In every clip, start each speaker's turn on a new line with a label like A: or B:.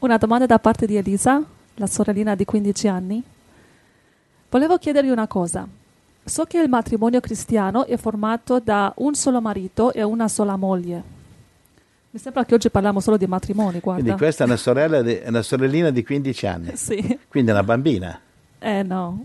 A: Una domanda da parte di Elisa, la sorellina di 15 anni. Volevo chiedergli una cosa. So che il matrimonio cristiano è formato da un solo marito e una sola moglie. Mi sembra che oggi parliamo solo di matrimoni, guarda.
B: Quindi questa è una, sorella di- è una sorellina di 15 anni,
A: Sì.
B: quindi è una bambina,
A: Eh no,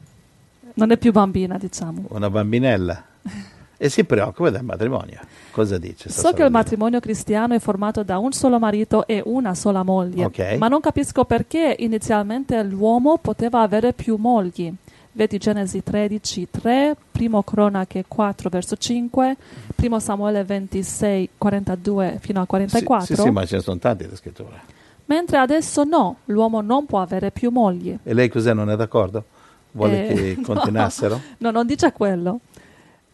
A: non è più bambina, diciamo.
B: una bambinella. E si preoccupa del matrimonio. Cosa dice?
A: So che il matrimonio cristiano è formato da un solo marito e una sola moglie,
B: Ok.
A: ma non capisco perché inizialmente l'uomo poteva avere più mogli. Vedi Genesi 13, 3, primo Cronache 4, verso 5, primo Samuele 26, 42 fino a 44.
B: Sì, sì, sì, ma ce ne sono tante le scritture.
A: Mentre adesso no, l'uomo non può avere più mogli.
B: E lei cos'è? Non è d'accordo? Vuole
A: Eh,
B: che
A: no.
B: continuassero?
A: No, non dice quello.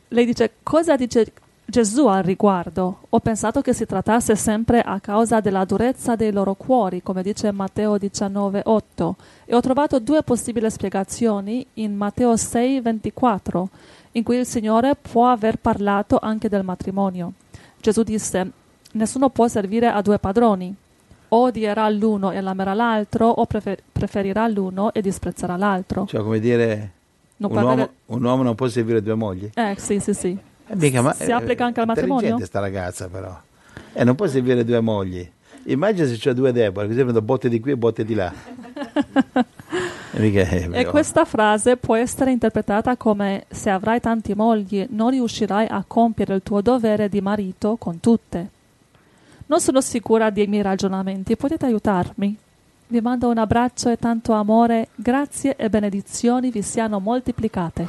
A: Lei dice cosa dice Gesù al riguardo. Ho pensato che si trattasse sempre a causa della durezza dei loro cuori, come dice Matteo 19:8, e ho trovato due possibili spiegazioni in Matteo 6:24, in cui il Signore può aver parlato anche del matrimonio. Gesù disse: Nessuno può servire a due padroni. O odierà l'uno e l'amerà l'altro, o prefer- preferirà l'uno e disprezzerà l'altro.
B: Cioè, come dire, un uomo,
A: avere-
B: un uomo non può servire due mogli?
A: Eh, sì, sì, sì.
B: Eh, mica, ma-
A: Si applica anche al
B: è
A: matrimonio?
B: intelligente sta ragazza però. E non può servire due mogli. Immagina se c'è due Deborah, così prendo botte di qui e botte di là. E è
A: E questa frase può essere interpretata come se avrai tanti mogli non riuscirai a compiere il tuo dovere di marito con tutte. Non sono sicura dei miei ragionamenti, potete aiutarmi? Vi mando un abbraccio e tanto amore, grazie e benedizioni vi siano moltiplicate.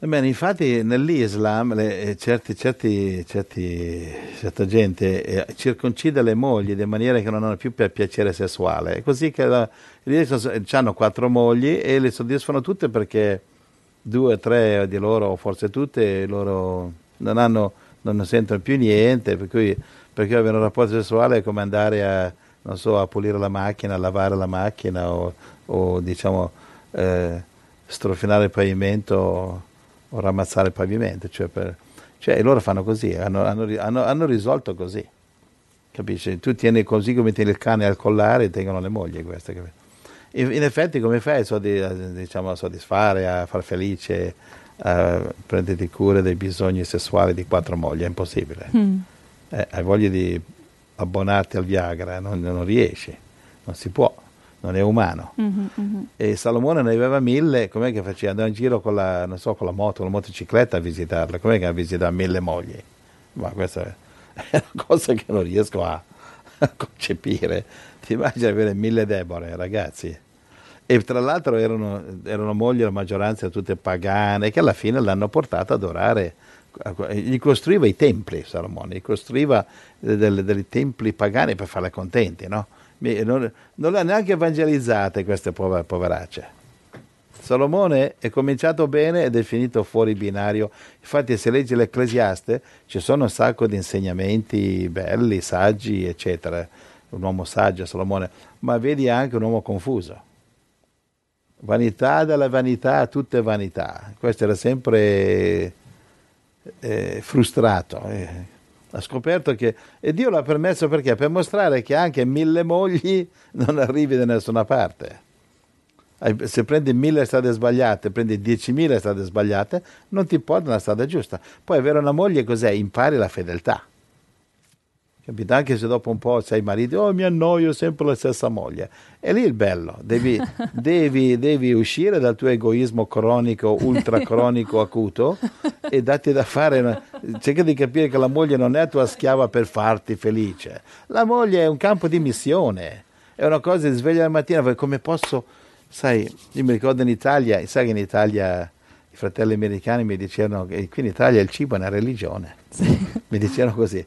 B: Bene, infatti nell'Islam le- eh, certi, certi, certi- certa gente eh, circoncida le mogli in maniera che non hanno più per piacere sessuale, così che la, hanno quattro mogli e le soddisfano tutte perché due o tre di loro, o forse tutte, loro non, hanno, non sentono più niente, per cui perché avere un rapporto sessuale è come andare a, so, a pulire la macchina, a lavare la macchina o, o, diciamo eh, strofinare il pavimento o ramazzare il pavimento. Cioè, per- cioè, loro fanno così, hanno, hanno hanno- hanno risolto così. Capisci? Tu tieni così come tieni il cane al collare e tengono le mogli queste. capi? In, effetti come fai a, diciamo, a soddisfare, a far felice, a prenderti cura dei bisogni sessuali di quattro mogli? È impossibile.
A: Mm.
B: Eh, hai voglia di abbonarti al Viagra, non, non riesci, non si può, non è umano.
A: Mhm.
B: E Salomone ne aveva mille, com'è che faceva? Andava in giro con la, non so, con la moto, con la motocicletta a visitarla, com'è che visitava mille mogli? Ma questa è una cosa che non riesco a, a concepire. Ti immagini avere mille Deborah, ragazzi? E tra l'altro erano, erano mogli, la maggioranza tutte pagane, che alla fine l'hanno portato ad adorare. Gli costruiva i templi, Salomone, gli costruiva dei, dei templi pagani per farle contenti, no? Non, non le ha neanche evangelizzate queste pover- poveracce. Salomone è cominciato bene ed è finito fuori binario. Infatti, se leggi l'Ecclesiaste, ci sono un sacco di insegnamenti belli, saggi, eccetera. Un uomo saggio, Salomone, ma vedi anche un uomo confuso. Vanità della vanità, tutte vanità. Questo era sempre eh, frustrato. eh. Ha scoperto che. E Dio l'ha permesso perché? Per mostrare che anche mille mogli non arrivi da nessuna parte. Se prendi mille strade sbagliate, prendi diecimila strade sbagliate, non ti porta nella strada giusta. Poi avere una moglie cos'è? Impari la fedeltà. Capito? Anche se dopo un po' sei marito, oh mi annoio sempre la stessa moglie. E lì il bello, devi, devi, devi uscire dal tuo egoismo cronico, ultracronico, acuto e datti da fare. una- Cerca di capire che la moglie non è tua schiava per farti felice. La moglie è un campo di missione, è una cosa di sveglia la mattina, come posso, sai, io mi ricordo in Italia, sai che in Italia i fratelli americani mi dicevano che qui in Italia il cibo è una religione, mi dicevano così.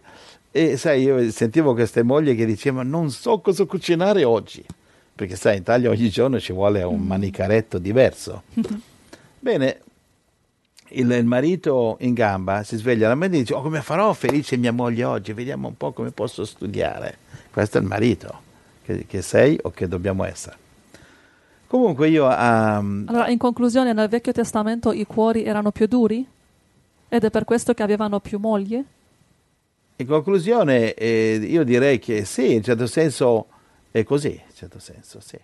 B: E sai, io sentivo queste mogli che dicevano non so cosa cucinare oggi, perché sai, in Italia ogni giorno ci vuole un manicaretto diverso. Bene, il, il marito in gamba si sveglia la mattina e dice, oh come farò felice mia moglie oggi, vediamo un po' come posso studiare. Questo è il marito che, che sei o che dobbiamo essere. Comunque io... ehm,
A: Allora, in conclusione, nel Vecchio Testamento i cuori erano più duri? Ed è per questo che avevano più mogli?
B: In conclusione, eh, io direi che sì, in certo senso È così, in certo senso, sì.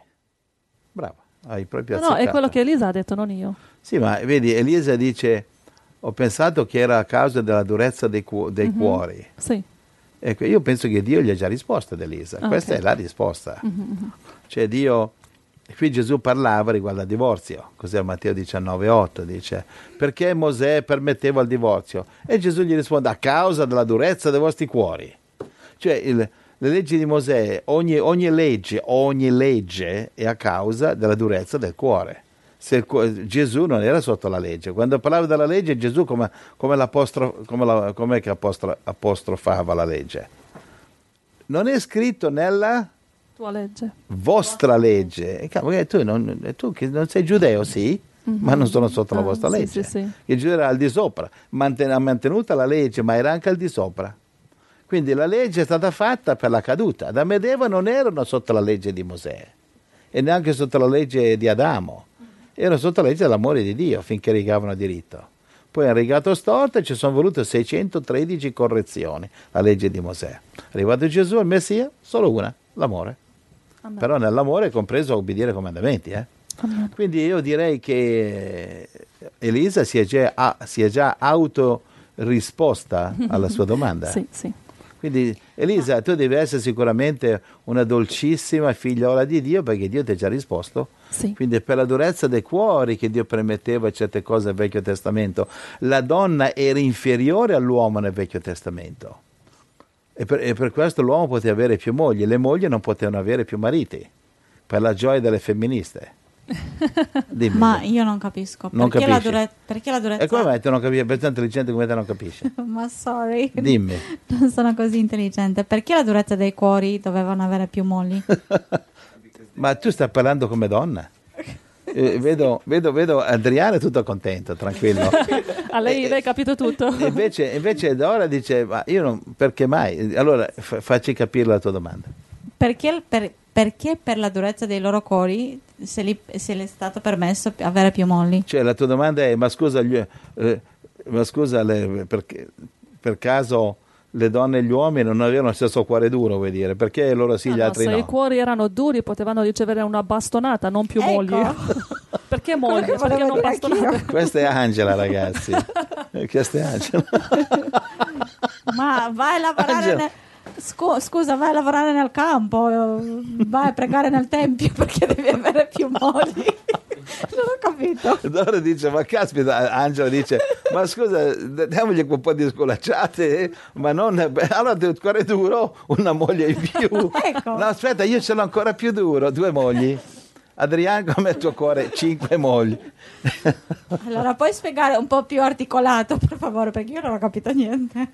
B: Brava, hai proprio
A: No, no, è quello che Elisa ha detto, non io.
B: Sì, ma vedi, Elisa dice, ho pensato che era a causa della durezza dei, cu- dei
A: Mhm.
B: cuori.
A: Sì.
B: Ecco, io penso che Dio gli ha già risposto ad Elisa.
A: Ah,
B: Questa è la risposta.
A: Mhm,
B: Cioè Dio, qui Gesù parlava riguardo al divorzio, cos'è Matteo 19,8, dice, perché Mosè permetteva il divorzio? E Gesù gli risponde, a causa della durezza dei vostri cuori. Cioè il- le leggi di Mosè, ogni, ogni legge, ogni legge è a causa della durezza del cuore. Il Gesù non era sotto la legge, quando parlava della legge Gesù come, come, come la- apostro- apostrofava la legge? Non è scritto nella
A: Tua legge.
B: vostra legge. E cavolo, eh, tu, non, eh, tu che non sei giudeo, sì, ma non sono sotto la
A: Ah,
B: vostra
A: sì,
B: legge.
A: sì, sì.
B: Che Gesù era al di sopra, manten- ha mantenuto la legge, ma era anche al di sopra. Quindi la legge è stata fatta per la caduta. Adamo ed Eva non erano sotto la legge di Mosè e neanche sotto la legge di Adamo, erano sotto la legge dell'amore di Dio finché rigavano diritto. Poi hanno rigato storto e ci sono volute 613 correzioni, la legge di Mosè. È arrivato Gesù, il Messia, solo una, l'amore.
A: Amen.
B: Però nell'amore è compreso obbedire ai comandamenti. eh. Quindi io direi che Elisa si è già, si è già autorisposta alla sua domanda.
A: Sì, sì.
B: Quindi Elisa, tu devi essere sicuramente una dolcissima figliola di Dio perché Dio ti ha già risposto.
A: Sì.
B: Quindi è per la durezza dei cuori che Dio permetteva certe cose nel Vecchio Testamento. La donna era inferiore all'uomo nel Vecchio Testamento. E per, e per questo l'uomo poteva avere più mogli, le mogli non potevano avere più mariti, per la gioia delle femministe. Dimmi.
C: Ma io non capisco.
B: Non
C: perché, la dure- perché la durezza...
B: E come mai tu non capisci? Per tanto intelligente come te non capisci?
C: Ma sorry.
B: Dimmi.
C: Non sono così intelligente. Perché la durezza dei cuori dovevano avere più molli?
B: Ma tu stai parlando come donna? Eh, vedo, vedo, vedo Adriano tutto contento, tranquillo.
A: A lei, lei ha capito tutto.
B: Invece, invece Dora dice, ma io non, perché mai? Allora fa- facci capire la tua domanda.
C: Perché per, perché per la durezza dei loro cuori se, li, se le è stato permesso avere più molli?
B: Cioè la tua domanda è, ma scusa, gli- eh, ma scusa le- perché- per caso le donne e gli uomini non avevano lo stesso cuore duro, vuoi dire? Perché loro sì,
A: Ah,
B: gli
A: no,
B: altri
A: se
B: no?
A: i cuori erano duri potevano ricevere una bastonata, non più
C: Ecco.
A: mogli. Perché mogli?
C: Quello che
A: Perché non bastonate?
B: Questa è Angela, ragazzi. Questa è Angela.
C: Ma vai a lavorare
B: Angela.
C: nel... Scu- scusa, vai a lavorare nel campo, vai a pregare nel tempio perché devi avere più mogli. non ho capito.
B: Dora dice, ma caspita, Angela dice, ma scusa, diamogli un po' di scolacciate, eh, ma non, allora il cuore duro, una moglie in più.
C: Ecco.
B: No, aspetta, io ce l'ho ancora più duro, due mogli. Adriano, come il tuo cuore, cinque mogli.
C: Allora, puoi spiegare un po' più articolato, per favore, perché io non ho capito niente.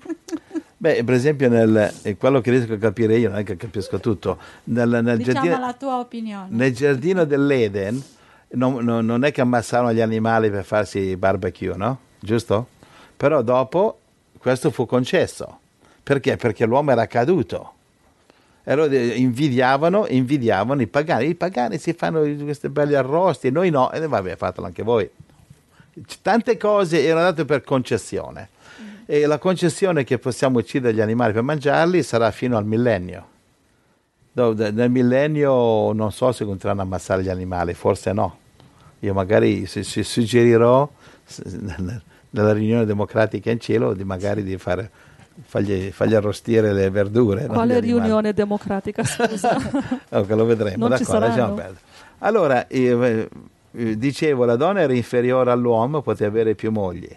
B: Beh, per esempio, nel, eh, quello che riesco a capire io, non è che capisco tutto, nel, nel
C: Diciamo
B: giardino,
C: la tua opinione.
B: nel giardino dell'Eden non, non- non è che ammazzarono gli animali per farsi barbecue, no? Giusto? Però dopo questo fu concesso. Perché? Perché l'uomo era caduto. E allora eh, invidiavano, invidiavano i pagani. I pagani si fanno questi belli arrosti, noi no. E vabbè, fatelo anche voi. Tante cose erano date per concessione. E la concessione che possiamo uccidere gli animali per mangiarli sarà fino al millennio. Nel millennio non so se continueranno a ammazzare gli animali, forse no. Io magari si- si- suggerirò nella riunione democratica in cielo di magari di fare, fargli, fargli arrostire le verdure.
A: Quale riunione democratica, scusa?
B: Ok, lo vedremo.
A: Non ci
B: d'accordo. Allora, eh, eh, dicevo, la donna era inferiore all'uomo, poteva avere più mogli.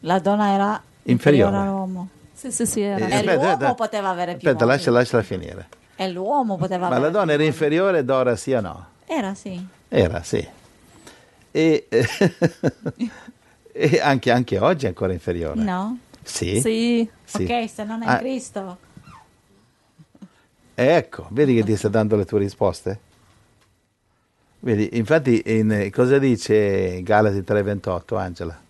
C: La donna era
B: Inferiore.
C: inferiore all'uomo.
A: sì, sì, sì, era.
B: Eh,
C: E
B: aspetta,
C: l'uomo
B: aspetta.
C: poteva avere più
B: Aspetta,
C: mogli.
B: lascia, lasciala finire.
C: E l'uomo poteva
B: Ma
C: avere
B: la donna era
C: mogli.
B: inferiore, Dora sì o no?
C: Era, sì.
B: Era, sì. E, e anche, anche oggi è ancora inferiore.
C: No?
B: Sì?
A: Sì,
B: Sì.
C: Ok, se non è
B: Ah,
C: Cristo.
B: Ecco, vedi che ti sta dando le tue risposte? Vedi, infatti, in- cosa dice Galati 3:28, Angela?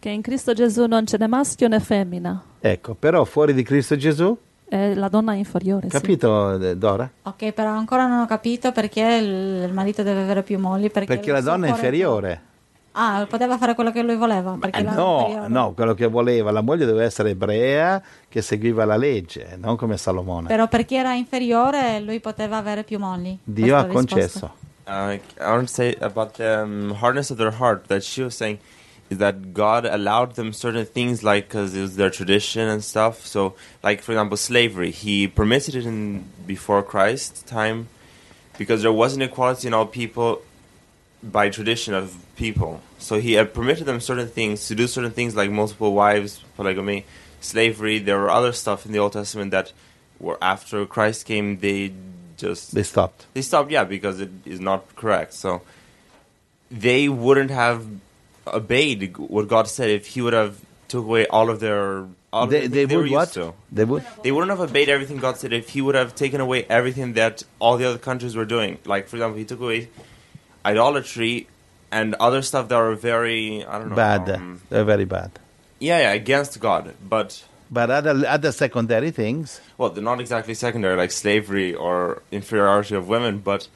A: che in Cristo Gesù non ce n'è maschio né femmina.
B: Ecco, però fuori di Cristo Gesù,
A: È la donna inferiore, sì.
B: capito eh, Dora?
C: Ok, però ancora non ho capito perché il, il marito deve avere più mogli. Perché,
B: Perché la donna è inferiore.
C: Ah, poteva fare quello che lui voleva. Perché
B: Eh, no, no, quello che voleva, la moglie doveva essere ebrea che seguiva la legge, non come Salomone.
C: Però per chi era inferiore lui poteva avere più mogli.
B: Dio ha
C: risposta.
B: concesso.
D: Uh, I want to say about the um, hardness of their heart that she was saying that God allowed them certain things like because it was their tradition and stuff. So, like for example, slavery, He permitted it in before Christ time because there wasn't equality in all people by tradition of people. So He had permitted them certain things to do certain things like multiple wives, polygamy, slavery. There were other stuff in the Old Testament that were after Christ came. They just
B: They stopped.
D: they stopped, yeah, because it is not correct. So they wouldn't have obeyed what God said if He would have took away all of their. All of
B: They,
D: the
B: they
D: they
B: would what?
D: to.
B: They would.
D: They wouldn't have obeyed everything God said if He would have taken away everything that all the other countries were doing. Like, for example, He took away idolatry and other stuff that were very I don't know
B: Bad.
D: um,
B: They're very bad.
D: yeah, yeah, against God, but.
B: But other, other secondary things,
D: well, they're not exactly secondary, like slavery or inferiority of women, but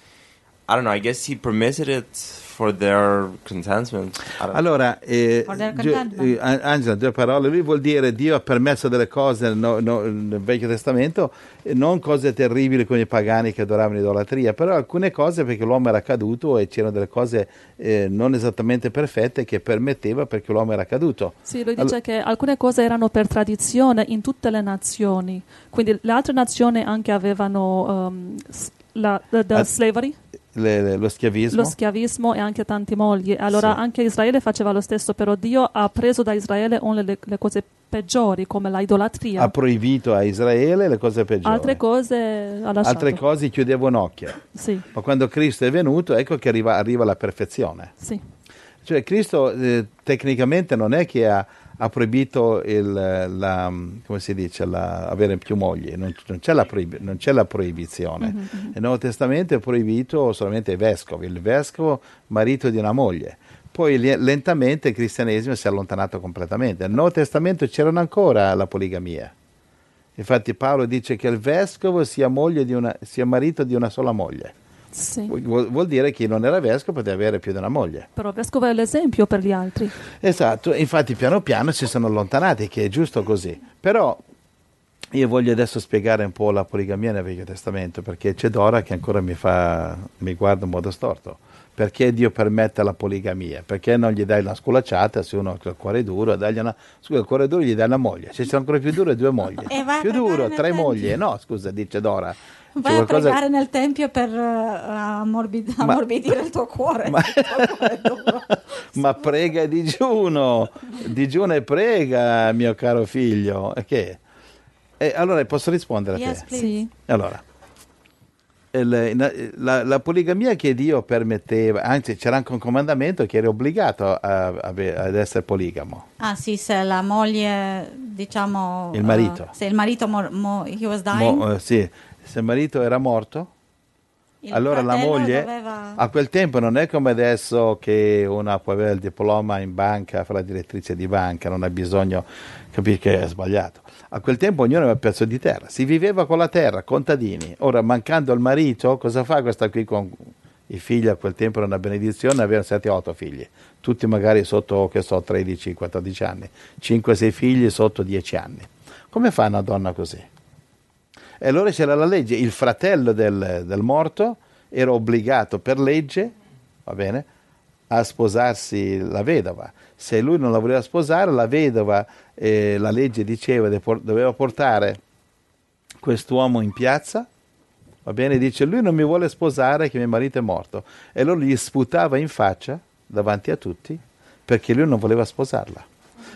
D: I don't know. I guess he permitted it for their contentment.
B: Allora, eh,
C: their
B: eh, An- Angela, due parole. Lui vuol dire Dio ha permesso delle cose no- no- nel Vecchio Testamento, eh, non cose terribili come i pagani che adoravano idolatria, però alcune cose perché l'uomo era caduto e c'erano delle cose eh, non esattamente perfette che permetteva perché l'uomo era caduto.
A: Sì, lui dice
B: Allora-
A: che alcune cose erano per tradizione in tutte le nazioni, quindi le altre nazioni anche avevano um, la, the, the slavery,
B: Le- le- lo schiavismo.
A: lo schiavismo e anche tanti mogli. Allora
B: Sì.
A: anche Israele faceva lo stesso, però Dio ha preso da Israele una delle le cose peggiori come l'idolatria.
B: ha proibito a Israele le cose peggiori.
A: Altre cose ha lasciato.
B: Altre cose chiudeva un occhio.
A: Sì,
B: Ma quando Cristo è venuto, ecco che arriva, arriva la perfezione.
A: sì.
B: Cioè Cristo eh, tecnicamente non è che ha, ha proibito il, la, come si dice, la- avere più mogli, non, non c'è la, proib- non c'è la proibizione. Nel Nuovo Testamento è proibito solamente ai vescovi, il vescovo marito di una moglie. Poi lentamente il cristianesimo si è allontanato completamente. Nel Nuovo Testamento c'erano ancora la poligamia. Infatti Paolo dice che il vescovo sia, moglie di una- sia marito di una sola moglie.
A: Sì.
B: Vuol, vuol dire che chi non era vescovo poteva avere più di una moglie.
A: Però il vescovo è l'esempio per gli altri.
B: Esatto, infatti piano piano si sono allontanati, che è giusto così. Però io voglio adesso spiegare un po' la poligamia nel Vecchio Testamento, perché c'è Dora che ancora mi, fa, mi guarda in modo storto. Perché Dio permette la poligamia? Perché non gli dai una sculacciata se uno ha il cuore duro, dagli una, scusa, il cuore duro gli dai una moglie, se c'è ancora più duro due mogli. Più duro, tre mogli. No, scusa, dice Dora.
C: Vai a pregare nel tempio per eh, ammorbid-
B: Ma-
C: ammorbidire il tuo cuore.
B: Ma,
C: Il tuo cuore
B: ma prega e digiuno, digiuna e prega, mio caro figlio. E Che? E allora posso rispondere a te?
C: Yes, please.
A: Sì.
B: Allora, il- la, la poligamia che Dio permetteva, anzi c'era anche un comandamento che eri obbligato a- a- ad essere poligamo.
C: Ah sì, se la moglie, diciamo...
B: Il marito.
C: eh, se il marito, mo- mo- he was dying,
B: Mo- eh, sì, se il marito era morto,
C: il
B: allora la moglie
C: doveva-
B: a quel tempo non è come adesso che una può avere il diploma in banca, fa la direttrice di banca, non ha bisogno capire che è sbagliato. A quel tempo ognuno aveva un pezzo di terra, si viveva con la terra, contadini. Ora, mancando il marito, cosa fa questa qui con i figli? A quel tempo era una benedizione, avevano 7-8 figli, tutti magari sotto, che so, 13-14 anni, 5-6 figli sotto 10 anni. Come fa una donna così? E allora c'era la legge, il fratello del, del morto era obbligato per legge, va bene, a sposarsi la vedova. Se lui non la voleva sposare, la vedova, eh, la legge diceva, doveva portare quest'uomo in piazza, va bene, dice lui non mi vuole sposare che mio marito è morto. E allora gli sputava in faccia davanti a tutti perché lui non voleva sposarla.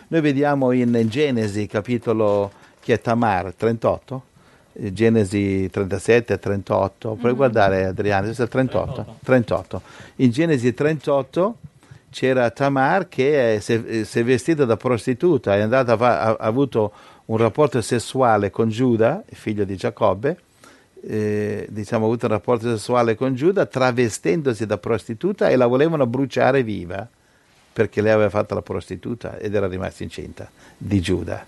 B: Noi vediamo in Genesi, capitolo che è Tamar, 38, eh, Genesi 37 e 38, puoi guardare Adriano, questo è il 38, 38. In Genesi 38 c'era Tamar che è- si è, si è vestita da prostituta, è andata, a ha, ha avuto un rapporto sessuale con Giuda, il figlio di Giacobbe, eh, diciamo, ha avuto un rapporto sessuale con Giuda travestendosi da prostituta e la volevano bruciare viva perché lei aveva fatto la prostituta ed era rimasta incinta di Giuda.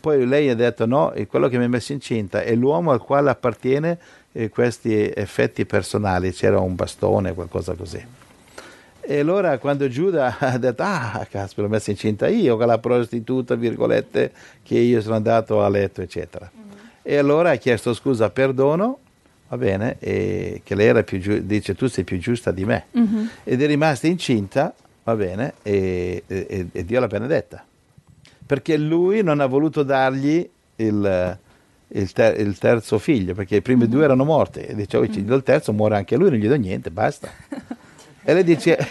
B: Poi lei ha detto no, quello che mi ha messo incinta è l'uomo al quale appartiene eh, questi effetti personali, c'era un bastone, qualcosa così. E allora quando Giuda ha detto, ah, caspita, l'ho messa incinta io, con la prostituta, virgolette, che io sono andato a letto, eccetera. E allora ha chiesto scusa, perdono, va bene, e che lei era più giu- dice tu sei più giusta di me.
A: Mhm.
B: Ed è rimasta incinta, va bene, e, e- e Dio l'ha benedetta. Perché lui non ha voluto dargli il, il ter- il terzo figlio, perché i primi due erano morti. E dice, oh, ci do il terzo, muore anche lui, non gli do niente, basta. E lei dice,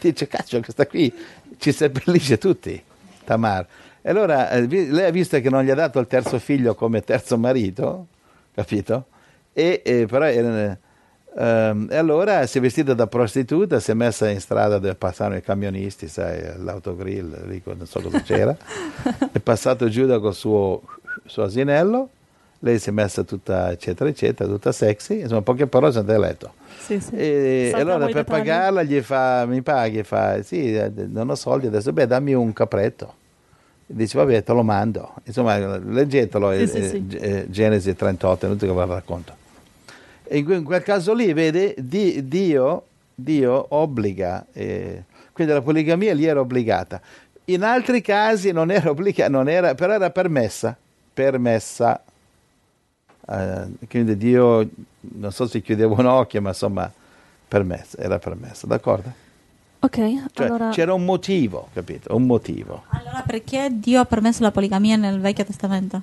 B: dice, caccio, questa qui ci seppellisce tutti, Tamar. E allora eh, lei ha visto che non gli ha dato il terzo figlio come terzo marito, capito? E, e però era- ehm, e allora si è vestita da prostituta, si è messa in strada dove passavano i camionisti, sai, l'autogrill, lì, non so cosa c'era. è passato Giuda col suo, suo asinello, lei si è messa tutta eccetera eccetera, tutta sexy, insomma poche parole sono andate a letto.
A: Sì, sì.
B: E, e allora per pagarla gli fa, mi paghi? Fa, sì, non ho soldi adesso, beh dammi un capretto. E dice, vabbè, te lo mando. Insomma, leggetelo,
A: Sì.
B: G- eh, Genesi 38, è inutile che ve lo racconto. E in, que- in quel caso lì, vede, Di- Dio, Dio obbliga, eh, quindi la poligamia lì era obbligata. In altri casi non era obbligata, non era, però era permessa, permessa. Eh, quindi Dio, non so se chiudeva un occhio, ma insomma, permessa, era permessa, d'accordo?
A: Ok,
B: Cioè,
A: allora...
B: c'era un motivo, capito? Un motivo.
C: Allora, perché Dio ha permesso la poligamia nel Vecchio Testamento?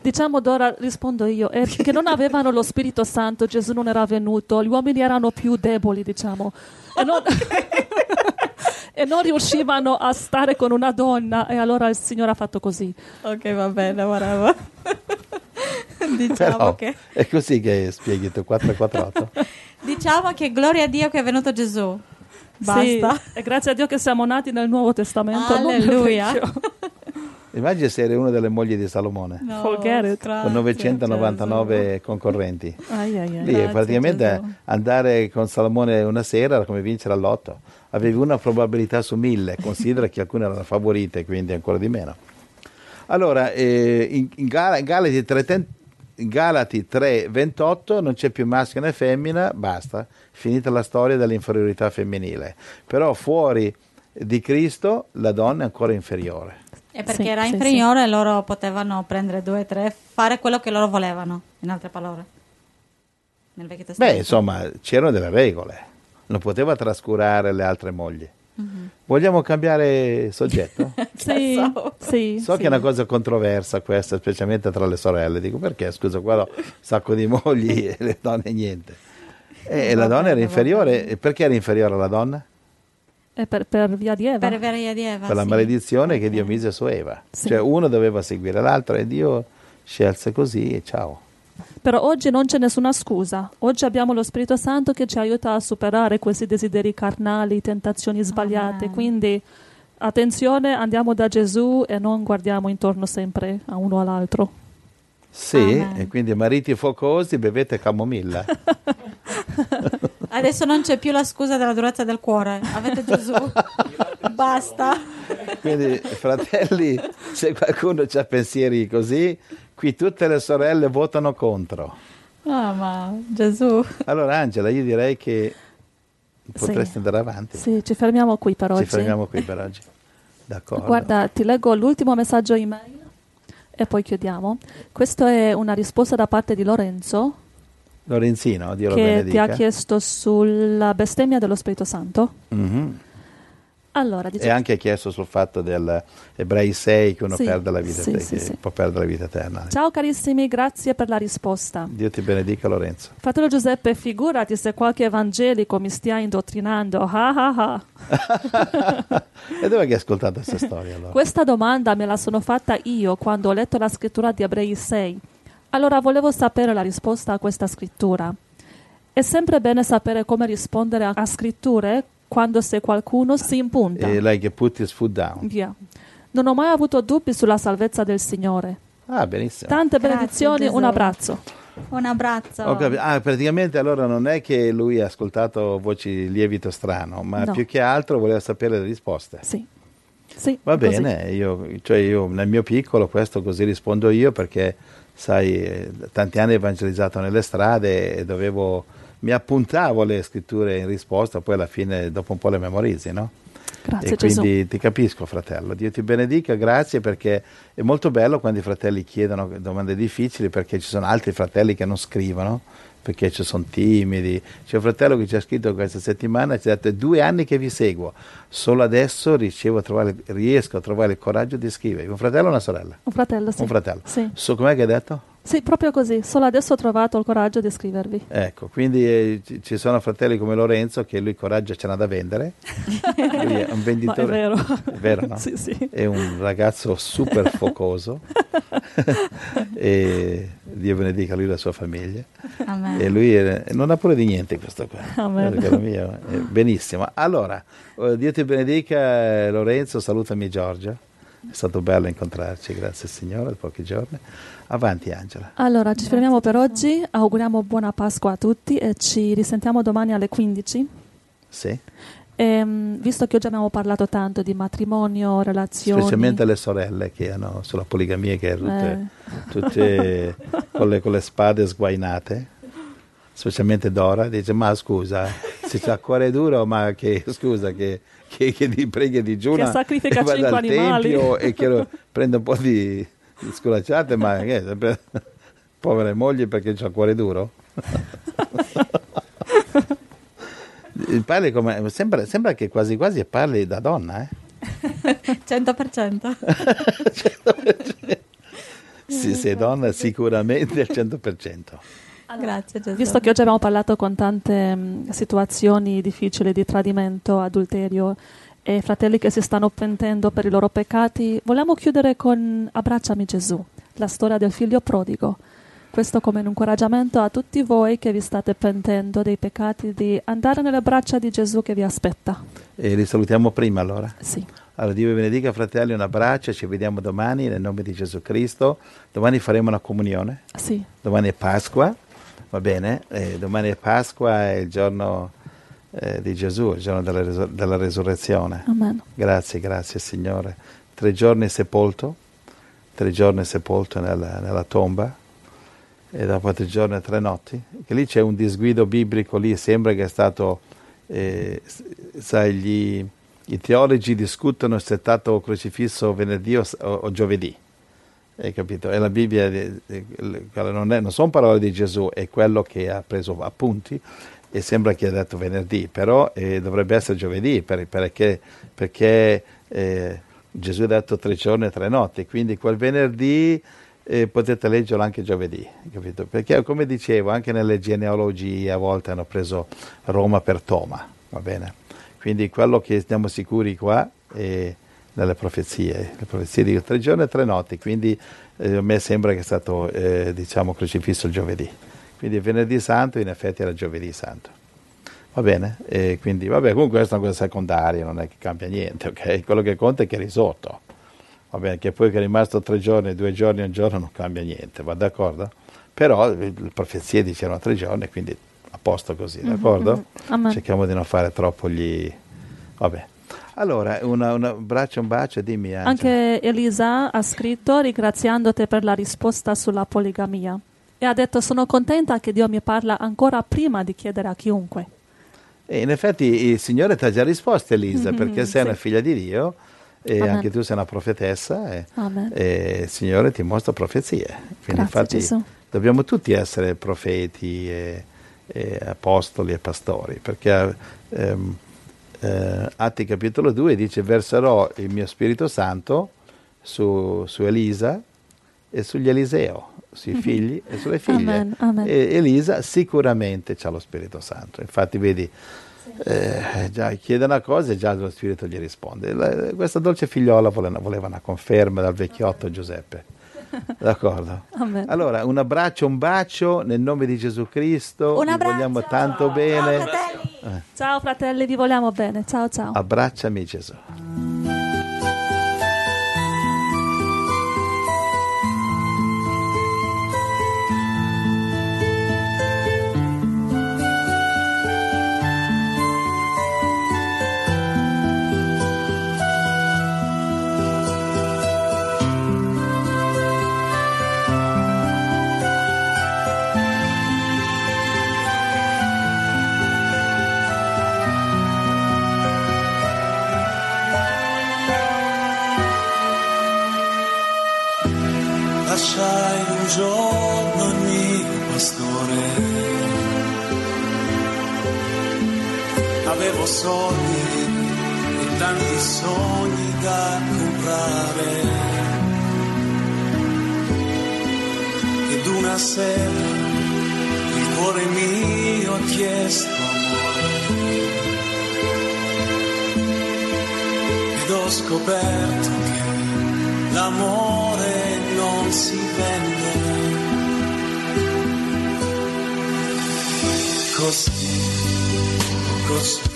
A: Diciamo d'ora rispondo io, è che non avevano lo Spirito Santo, Gesù non era venuto, gli uomini erano più deboli, diciamo, e non, e non riuscivano a stare con una donna e allora il Signore ha fatto così.
C: Ok, va bene, whatever. diciamo,
B: Però
C: che,
B: è così che spieghi tu 448.
C: diciamo che gloria a Dio che è venuto Gesù. Basta.
A: Sì, e grazie a Dio che siamo nati nel Nuovo Testamento.
C: Alleluia.
B: Immagina se eri una delle mogli di Salomone
C: No,
B: con 999 concorrenti.
A: Ai, ai, ai.
B: Lì
C: Grazie,
B: praticamente
C: Gesù.
B: andare con Salomone una sera era come vincere all'otto. Avevi una probabilità su mille, considera che alcune erano favorite, quindi ancora di meno. Allora, eh, in, in Gal- Galati 3, in Galati 3, 28 non c'è più maschio né femmina, basta, finita la storia dell'inferiorità femminile. Però fuori di Cristo la donna è ancora inferiore.
C: E perché
A: Sì,
C: era
A: sì,
C: inferiore, loro potevano prendere due, tre, fare quello che loro volevano, in altre parole. Nel Vecchio Testamento.
B: Beh, insomma, c'erano delle regole, non poteva trascurare le altre mogli. Vogliamo cambiare soggetto?
A: Sì,
C: Cazzo.
A: sì,
B: So
A: sì.
B: che è una cosa controversa questa, specialmente tra le sorelle. Dico perché? Scusa, qua ho un sacco di mogli e le donne niente. E la
C: Va
B: donna era inferiore. E perché era inferiore alla donna?
A: È per, per via di Eva.
C: Per via di Eva,
B: Per la
C: sì.
B: maledizione che. Dio mise su Eva.
A: Sì.
B: Cioè uno doveva seguire l'altro e Dio scelse così e ciao.
A: Però oggi non c'è nessuna scusa. Oggi abbiamo lo Spirito Santo che ci aiuta a superare questi desideri carnali, tentazioni sbagliate.
C: Amen.
A: Quindi attenzione, andiamo da Gesù e non guardiamo intorno sempre a uno all'altro.
B: Sì,
C: Amen.
B: e quindi mariti focosi bevete camomilla.
C: Adesso non c'è più la scusa della durezza del cuore. Avete Gesù. Basta.
B: Quindi, fratelli, se qualcuno ha pensieri così, qui tutte le sorelle votano contro.
C: Ah, ma Gesù.
B: Allora, Angela, io direi che potresti
A: Sì.
B: andare avanti.
A: Sì, ci fermiamo qui per oggi.
B: Ci fermiamo qui per oggi. D'accordo.
A: Guarda, ti leggo l'ultimo messaggio email e poi chiudiamo. Questa è una risposta da parte di Lorenzo
B: Lorenzino, Dio lo
A: che
B: benedica.
A: ti ha chiesto sulla bestemmia dello Spirito Santo.
B: Mhm.
A: Allora, dice
B: E anche chiesto sul fatto del Ebrei 6 che uno
A: Sì,
B: perde la vita
A: sì,
B: te-
A: sì, sì.
B: può perdere la vita eterna.
A: Ciao carissimi, grazie per la risposta.
B: Dio ti benedica Lorenzo.
A: Fratello Giuseppe, figurati se qualche evangelico mi stia indottrinando. Ah, ah, ah.
B: e dove hai ascoltato questa storia allora?
A: Questa domanda me la sono fatta io quando ho letto la scrittura di Ebrei 6. Allora volevo sapere la risposta a questa scrittura. È sempre bene sapere come rispondere a, a scritture quando se qualcuno si impunta.
B: E lei che put his foot down.
A: Via. Non ho mai avuto dubbi sulla salvezza del Signore.
B: Ah, benissimo.
A: Tante
C: Grazie,
A: benedizioni,
C: Gesù.
A: un abbraccio.
C: Un abbraccio.
B: Ah, praticamente allora non è che lui ha ascoltato voci lievito strano, ma
A: No.
B: più che altro voleva sapere le risposte.
A: Sì. Sì,
B: Va
A: così.
B: bene, io, cioè io nel mio piccolo questo così rispondo io perché sai, tanti anni ho evangelizzato nelle strade e dovevo mi appuntavo le scritture in risposta, poi alla fine dopo un po' le memorizzi, no?
A: Grazie
B: e
A: Gesù.
B: quindi ti capisco, fratello. Dio ti benedica, grazie perché è molto bello quando i fratelli chiedono domande difficili perché ci sono altri fratelli che non scrivono perché ci sono timidi. C'è un fratello che ci ha scritto questa settimana ci ha detto: due anni che vi seguo, solo adesso riesco a trovare, riesco a trovare il coraggio di scrivere. Un fratello o una sorella?
A: Un fratello, sì.
B: Un fratello.
A: Sì.
B: So, com'è che hai detto?
A: Sì, proprio così. Solo adesso ho trovato il coraggio di scrivervi.
B: Ecco, quindi eh, ci- ci sono fratelli come Lorenzo che lui coraggio ce n'ha da vendere. Lui è un
A: Ma è
B: venditore.
A: vero.
B: È vero, no?
A: sì, sì.
B: È un ragazzo super focoso e Dio benedica lui e la sua famiglia.
C: Amen.
B: E lui è- non ha pure di niente questo qua.
A: Amen.
B: Eh, caro mio, eh, benissimo. Allora, eh, Dio ti benedica eh, Lorenzo, salutami Giorgia. È stato bello incontrarci, grazie Signore, pochi giorni. Avanti Angela.
A: Allora, ci fermiamo per oggi. Auguriamo buona Pasqua a tutti e ci risentiamo domani alle 15.
B: Sì,
A: Ehm, visto che oggi abbiamo parlato tanto di matrimonio, relazioni,
B: specialmente le sorelle che hanno sulla poligamia che tutte,
A: eh,
B: tutte con, le, con le spade sguainate, specialmente Dora, dice ma scusa, se c'ha cuore duro, ma che scusa che, che, che ti preghi di giugno
A: Che sacrifica
B: e vada
A: cinque
B: al
A: animali."
B: tempio e che prende un po' di sculacciate, ma che, sempre- povere mogli perché c'ha cuore duro? Parli come, sembra, sembra che quasi quasi parli da donna, eh?
C: 100%.
B: Sì, sei donna sicuramente al 100%.
C: Grazie Gesù.
A: visto che oggi abbiamo parlato con tante mm, situazioni difficili di tradimento, adulterio e fratelli che si stanno pentendo per i loro peccati, vogliamo chiudere con Abbracciami Gesù, la storia del figlio prodigo. Questo come un incoraggiamento a tutti voi che vi state pentendo dei peccati di andare nelle braccia di Gesù che vi aspetta.
B: E li salutiamo prima allora.
A: Sì.
B: Allora Dio vi benedica fratelli, un abbraccio, ci vediamo domani nel nome di Gesù Cristo. Domani faremo una comunione,
A: Sì.
B: domani è Pasqua, va bene? Eh, domani è Pasqua, è il giorno eh, di Gesù, il giorno della, resur- della resurrezione.
A: Amen.
B: Grazie, grazie Signore. Tre giorni sepolto, tre giorni sepolto nella, nella tomba e dopo tre giorni e tre notti. Che lì c'è un disguido biblico, lì sembra che è stato, eh, sai, gli, i teologi discutono se è stato crocifisso venerdì o, o- giovedì. Hai capito? E la Bibbia eh, eh, non, è- non sono parole di Gesù, è quello che ha preso appunti e sembra che ha detto venerdì, però eh, dovrebbe essere giovedì per- perché, perché eh, Gesù ha detto tre giorni e tre notti, quindi quel venerdì eh, potete leggerlo anche giovedì, capito? Perché come dicevo, anche nelle genealogie a volte hanno preso Roma per Toma, va bene? Quindi quello che siamo sicuri qua è nelle profezie, le profezie di tre giorni e tre notti, quindi eh, a me sembra che è stato eh, diciamo crocifisso il giovedì. Quindi venerdì santo in effetti era giovedì santo. Va bene? E quindi, vabbè, comunque questa è una cosa secondaria, non è che cambia niente, ok? Quello che conta è che è risorto. Va bene, che poi che è rimasto tre giorni, due giorni, un giorno non cambia niente, va d'accordo? Però le profezie dicevano tre giorni, quindi a posto così, d'accordo?
A: mhm. Amen.
B: Cerchiamo di non fare troppo gli... Vabbè. Allora, un abbraccio, un bacio, dimmi Angela.
A: Anche Elisa ha scritto ringraziandote per la risposta sulla poligamia e ha detto sono contenta che Dio mi parla ancora prima di chiedere a chiunque.
B: E in effetti il Signore ti ha già risposto Elisa,
A: Mhm,
B: perché sei
A: sì.
B: una figlia di Dio e
A: Amen.
B: anche tu sei una profetessa e, e il Signore ti mostra profezie. Quindi
A: Grazie
B: infatti
A: Gesù.
B: dobbiamo tutti essere profeti e, e apostoli e pastori, perché ehm, eh, Atti capitolo 2 dice verserò il mio Spirito Santo su, su Elisa e sugli Eliseo, sui figli e sulle figlie.
A: Amen, amen.
B: E Elisa sicuramente ha lo Spirito Santo. Infatti, vedi, eh, già chiede una cosa e già lo Spirito gli risponde. La- questa dolce figliola voleva, una conferma dal vecchiotto Giuseppe. D'accordo?
A: Amen.
B: Allora, un abbraccio, un bacio nel nome di Gesù Cristo.
C: Un
B: Vi
C: abbraccio.
B: vogliamo tanto bene.
C: fratelli.
A: Ciao fratelli, vi vogliamo bene. Ciao ciao.
B: Abbracciami Gesù.
E: Soldi e tanti sogni da comprare. Ed una sera il cuore mio ha chiesto amore. Ed ho scoperto che l'amore non si vende. Così, così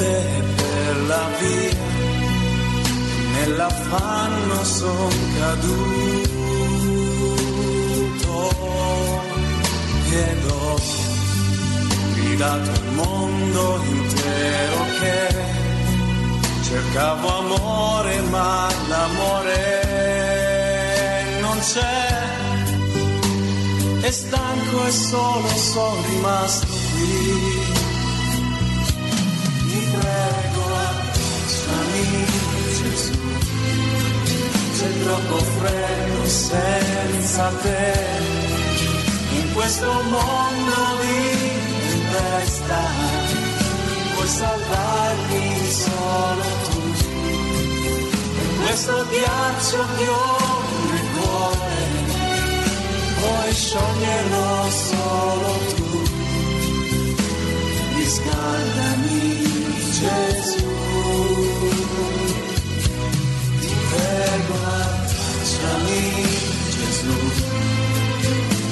E: forte per la via, nell'affanno son caduto. Ed ho gridato al mondo intero che cercavo amore ma l'amore non c'è. E stanco e solo sono rimasto qui troppo freddo senza te. In questo mondo di tempesta puoi salvarmi solo tu. In questo ghiaccio ho nel cuore puoi scioglierlo solo tu. Riscaldami Gesù abbracciami Gesù.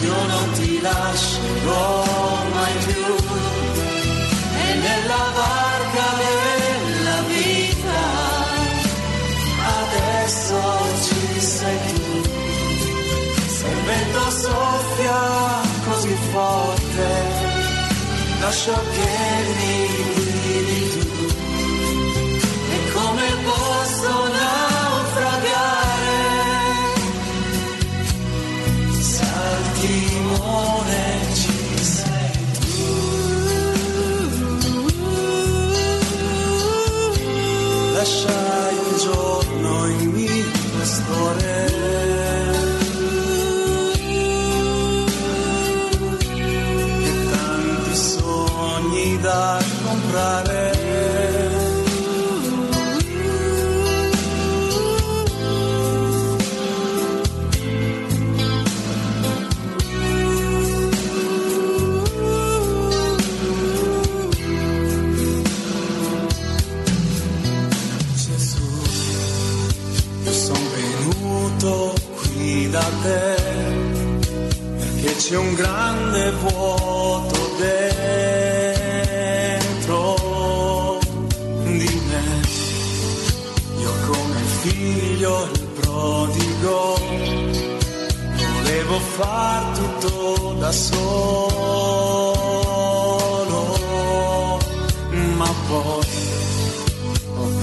E: Io non ti lascerò mai più. E nella barca della vita adesso ci sei tu. Se il vento soffia così forte lascio che mi tu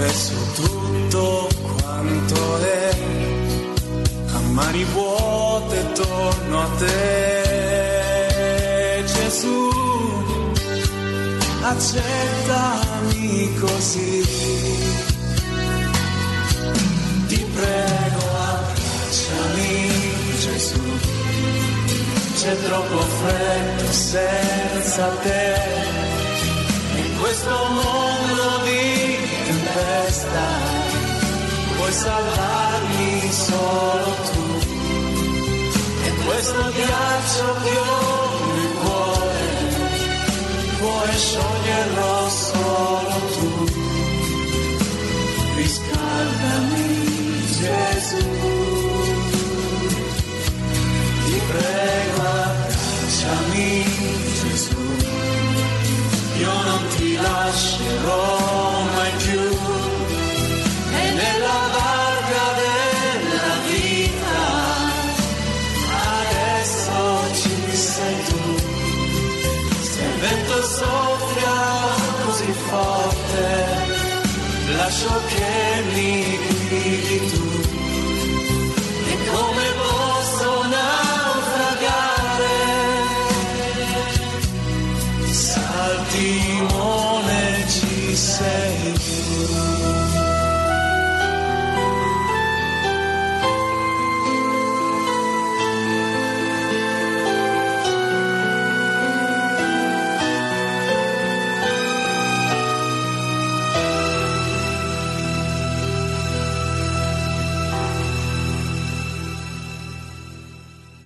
E: perso tutto quanto è. A mani vuote torno a te Gesù. Accettami così. Ti prego abbracciami Gesù. C'è troppo freddo senza te. In questo mondo di tempesta puoi salvarmi solo tu. E questo ghiaccio che ho nel cuore puoi scioglierlo solo tu. Riscaldami Gesù. Ti prego abbracciami Gesù. Io non ti lascerò